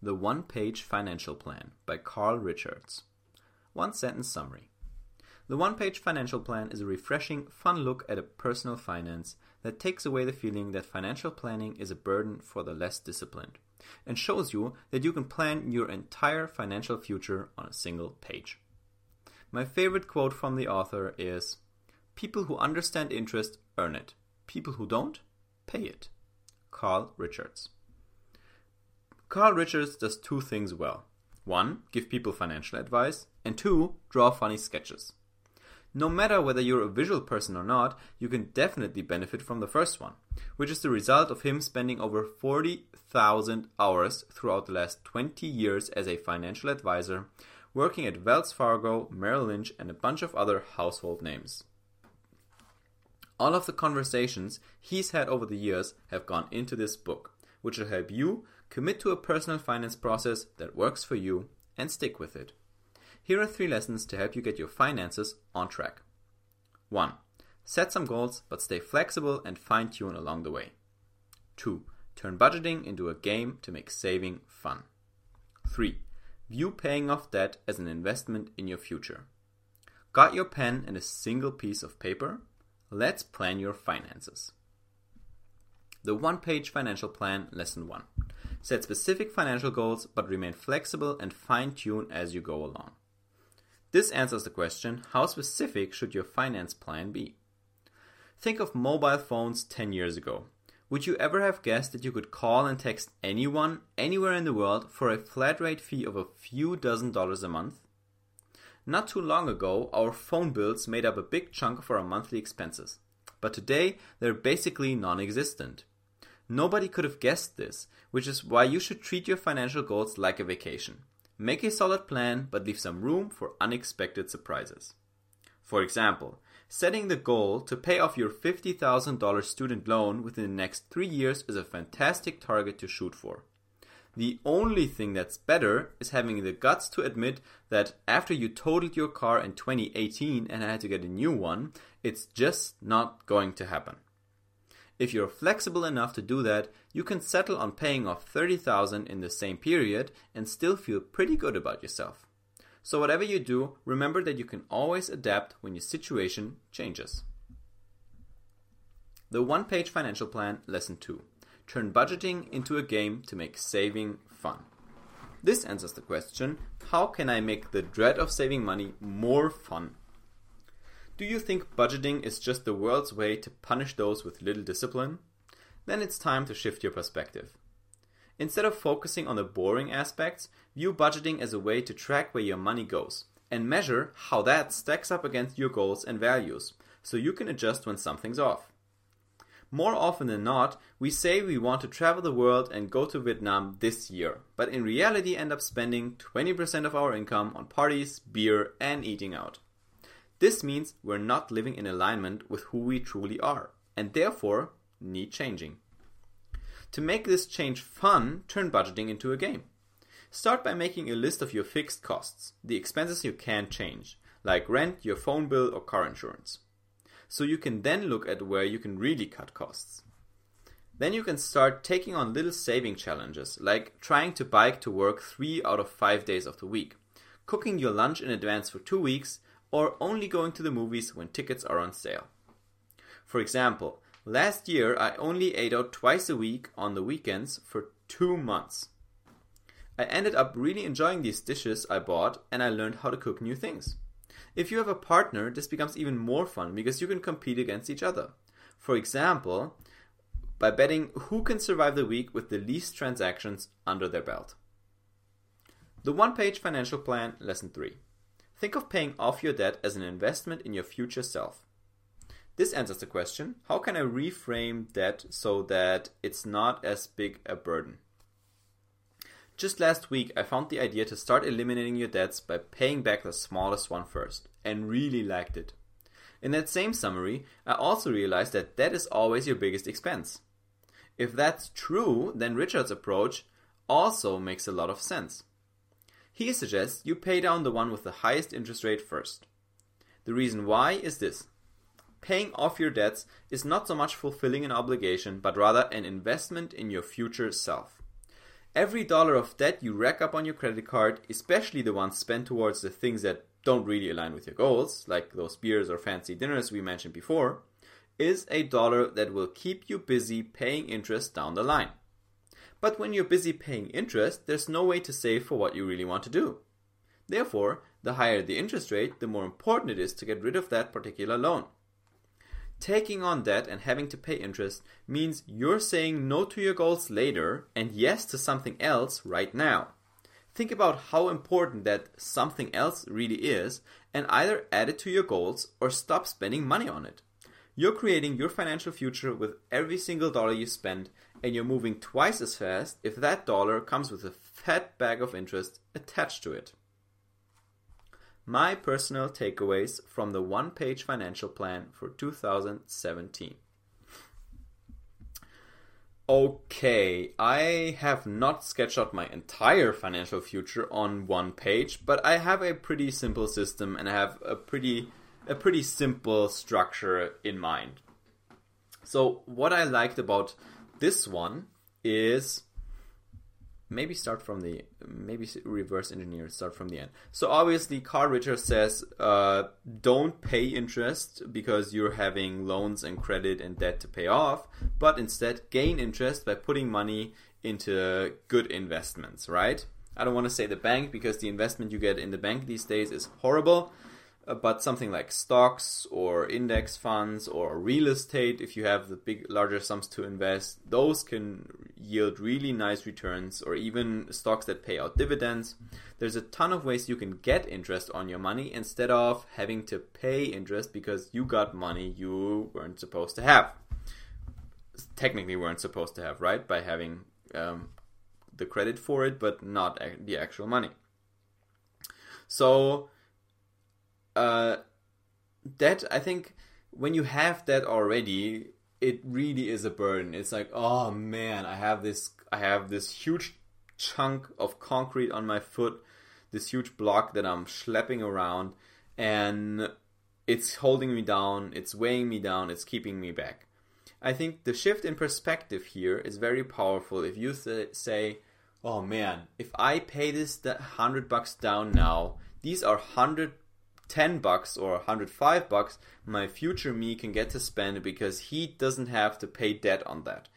The One Page Financial Plan by Carl Richards. One sentence summary. The One Page Financial Plan is a refreshing, fun look at a personal finance that takes away the feeling that financial planning is a burden for the less disciplined and shows you that you can plan your entire financial future on a single page. My favorite quote from the author is People who understand interest earn it, people who don't pay it. Carl Richards. Carl Richards does two things well. One, give people financial advice, and two, draw funny sketches. No matter whether you're a visual person or not, you can definitely benefit from the first one, which is the result of him spending over 40,000 hours throughout the last 20 years as a financial advisor, working at Wells Fargo, Merrill Lynch, and a bunch of other household names. All of the conversations he's had over the years have gone into this book, which will help you commit to a personal finance process that works for you and stick with it. Here are three lessons to help you get your finances on track. 1. Set some goals, but stay flexible and fine tune along the way. 2. Turn budgeting into a game to make saving fun. 3. View paying off debt as an investment in your future. Got your pen and a single piece of paper? Let's plan your finances. The one page financial plan, lesson 1. Set specific financial goals, but remain flexible and fine tune as you go along. This answers the question how specific should your finance plan be? Think of mobile phones 10 years ago. Would you ever have guessed that you could call and text anyone, anywhere in the world, for a flat rate fee of a few dozen dollars a month? Not too long ago, our phone bills made up a big chunk of our monthly expenses. But today, they're basically non existent. Nobody could have guessed this, which is why you should treat your financial goals like a vacation. Make a solid plan, but leave some room for unexpected surprises. For example, setting the goal to pay off your $50,000 student loan within the next three years is a fantastic target to shoot for. The only thing that's better is having the guts to admit that after you totaled your car in 2018 and I had to get a new one, it's just not going to happen. If you're flexible enough to do that, you can settle on paying off 30,000 in the same period and still feel pretty good about yourself. So whatever you do, remember that you can always adapt when your situation changes. The one-page financial plan lesson 2. Turn budgeting into a game to make saving fun. This answers the question, how can I make the dread of saving money more fun? Do you think budgeting is just the world's way to punish those with little discipline? Then it's time to shift your perspective. Instead of focusing on the boring aspects, view budgeting as a way to track where your money goes and measure how that stacks up against your goals and values so you can adjust when something's off. More often than not, we say we want to travel the world and go to Vietnam this year, but in reality end up spending 20% of our income on parties, beer, and eating out. This means we're not living in alignment with who we truly are, and therefore need changing. To make this change fun, turn budgeting into a game. Start by making a list of your fixed costs, the expenses you can't change, like rent, your phone bill, or car insurance. So you can then look at where you can really cut costs. Then you can start taking on little saving challenges, like trying to bike to work three out of five days of the week, cooking your lunch in advance for two weeks, or only going to the movies when tickets are on sale. For example, last year I only ate out twice a week on the weekends for two months. I ended up really enjoying these dishes I bought and I learned how to cook new things. If you have a partner, this becomes even more fun because you can compete against each other. For example, by betting who can survive the week with the least transactions under their belt. The one page financial plan, lesson 3. Think of paying off your debt as an investment in your future self. This answers the question how can I reframe debt so that it's not as big a burden? Just last week, I found the idea to start eliminating your debts by paying back the smallest one first, and really liked it. In that same summary, I also realized that debt is always your biggest expense. If that's true, then Richard's approach also makes a lot of sense. He suggests you pay down the one with the highest interest rate first. The reason why is this. Paying off your debts is not so much fulfilling an obligation, but rather an investment in your future self. Every dollar of debt you rack up on your credit card, especially the ones spent towards the things that don't really align with your goals, like those beers or fancy dinners we mentioned before, is a dollar that will keep you busy paying interest down the line. But when you're busy paying interest, there's no way to save for what you really want to do. Therefore, the higher the interest rate, the more important it is to get rid of that particular loan. Taking on debt and having to pay interest means you're saying no to your goals later and yes to something else right now. Think about how important that something else really is and either add it to your goals or stop spending money on it. You're creating your financial future with every single dollar you spend, and you're moving twice as fast if that dollar comes with a fat bag of interest attached to it. My personal takeaways from the one page financial plan for 2017. Okay, I have not sketched out my entire financial future on one page, but I have a pretty simple system and I have a pretty a pretty simple structure in mind. So what I liked about this one is maybe start from the maybe reverse engineer start from the end. So obviously carl richards says uh, don't pay interest because you're having loans and credit and debt to pay off but instead gain interest by putting money into good investments right? I don't want to say the bank because the investment you get in the bank these days is horrible but something like stocks or index funds or real estate, if you have the big larger sums to invest, those can yield really nice returns or even stocks that pay out dividends. There's a ton of ways you can get interest on your money instead of having to pay interest because you got money you weren't supposed to have. Technically, weren't supposed to have, right? By having um, the credit for it, but not the actual money. So, uh, that I think when you have that already, it really is a burden. It's like, oh man, I have this, I have this huge chunk of concrete on my foot, this huge block that I'm schlepping around, and it's holding me down, it's weighing me down, it's keeping me back. I think the shift in perspective here is very powerful. If you say, "Oh man, if I pay this hundred bucks down now, these are hundred 10 bucks or 105 bucks my future me can get to spend because he doesn't have to pay debt on that.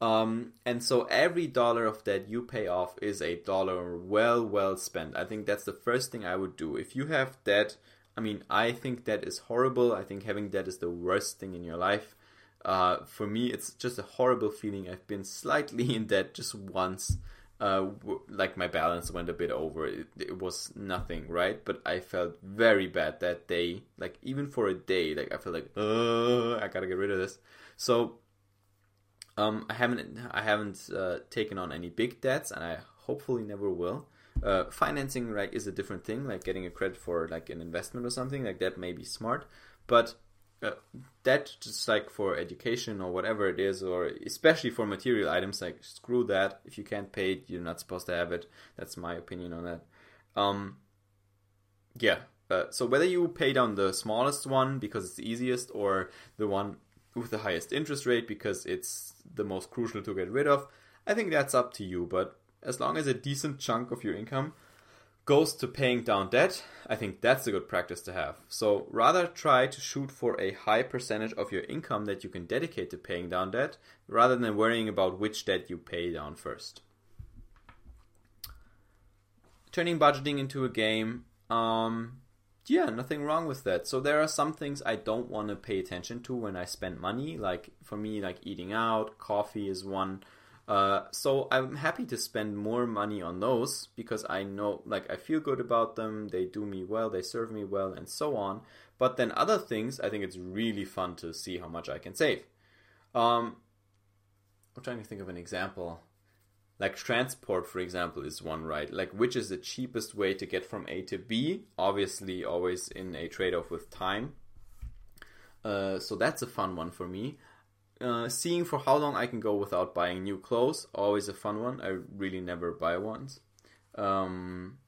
Um, and so every dollar of debt you pay off is a dollar well, well spent. I think that's the first thing I would do. If you have debt, I mean, I think debt is horrible. I think having debt is the worst thing in your life. Uh, for me, it's just a horrible feeling. I've been slightly in debt just once uh, w- like my balance went a bit over. It, it, was nothing, right? But I felt very bad that day. Like even for a day, like I felt like, I gotta get rid of this. So, um, I haven't, I haven't uh, taken on any big debts, and I hopefully never will. Uh, financing like is a different thing, like getting a credit for like an investment or something like that may be smart, but uh, that just like for education or whatever it is or especially for material items like screw that. If you can't pay it you're not supposed to have it. That's my opinion on that. Um yeah uh, so whether you pay down the smallest one because it's the easiest or the one with the highest interest rate because it's the most crucial to get rid of i think that's up to you but as long as a decent chunk of your income goes to paying down debt, I think that's a good practice to have. So rather try to shoot for a high percentage of your income that you can dedicate to paying down debt rather than worrying about which debt you pay down first. Turning budgeting into a game, um, yeah, nothing wrong with that. So there are some things I don't want to pay attention to when I spend money. Like for me, like eating out, coffee is one. Uh, so I'm happy to spend more money on those because I know, like, I feel good about them. They do me well, they serve me well, and so on. But then other things, I think it's really fun to see how much I can save. Um, I'm trying to think of an example. Like transport, for example, is one, right? Like, which is the cheapest way to get from A to B? Obviously, always in a trade off with time. Uh, so that's a fun one for me. Uh, seeing for how long I can go without buying new clothes, always a fun one. I really never buy ones. Um,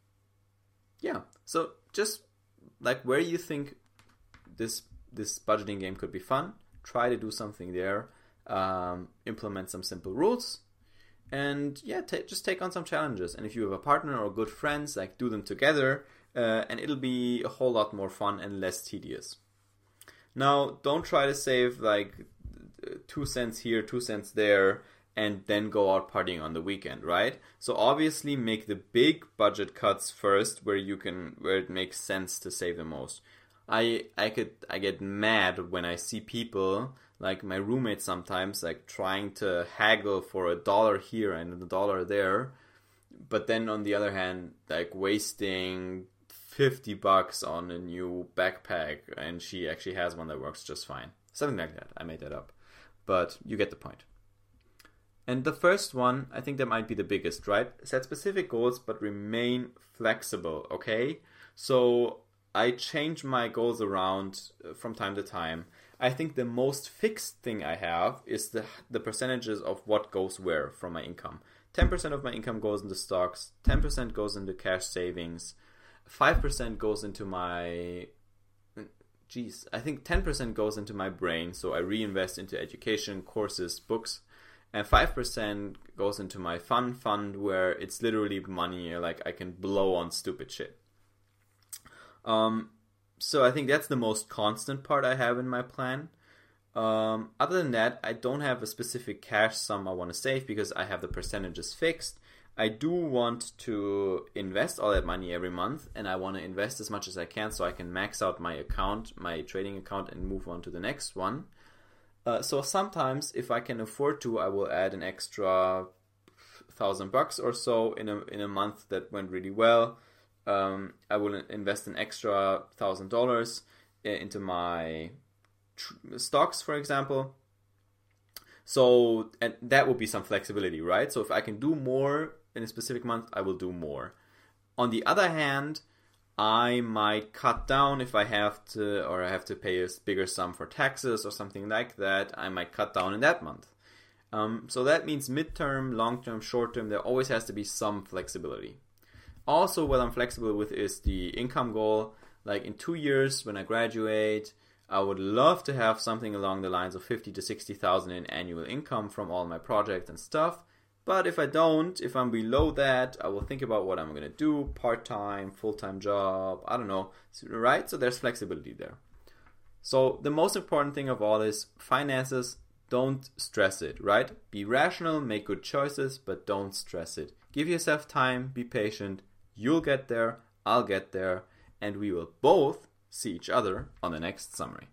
yeah, so just like where you think this this budgeting game could be fun, try to do something there. Um, implement some simple rules, and yeah, t- just take on some challenges. And if you have a partner or good friends, like do them together, uh, and it'll be a whole lot more fun and less tedious. Now, don't try to save like two cents here, two cents there, and then go out partying on the weekend, right? So obviously, make the big budget cuts first, where you can, where it makes sense to save the most. I I could I get mad when I see people like my roommate sometimes like trying to haggle for a dollar here and a dollar there but then on the other hand like wasting 50 bucks on a new backpack and she actually has one that works just fine something like that i made that up but you get the point. and the first one i think that might be the biggest right set specific goals but remain flexible okay so i change my goals around uh, from time to time I think the most fixed thing I have is the the percentages of what goes where from my income. 10% of my income goes into stocks, 10% goes into cash savings, 5% goes into my geez, I think 10% goes into my brain, so I reinvest into education, courses, books, and 5% goes into my fun fund where it's literally money like I can blow on stupid shit. Um, so I think that's the most constant part I have in my plan. Um, other than that, I don't have a specific cash sum I want to save because I have the percentages fixed. I do want to invest all that money every month, and I want to invest as much as I can so I can max out my account, my trading account, and move on to the next one. Uh, so sometimes, if I can afford to, I will add an extra thousand bucks or so in a in a month that went really well um, I will invest an extra thousand dollars into my tr- stocks, for example. So, and that would be some flexibility, right? So, if I can do more in a specific month, I will do more. On the other hand, I might cut down if I have to, or I have to pay a bigger sum for taxes or something like that. I might cut down in that month. Um, so that means midterm, long term, short term, there always has to be some flexibility. Also, what I'm flexible with is the income goal. Like in two years, when I graduate, I would love to have something along the lines of fifty to sixty thousand in annual income from all my projects and stuff. But if I don't, if I'm below that, I will think about what I'm gonna do: part time, full time job. I don't know, right? So there's flexibility there. So the most important thing of all is finances. Don't stress it, right? Be rational, make good choices, but don't stress it. Give yourself time, be patient, You'll get there, I'll get there, and we will both see each other on the next summary.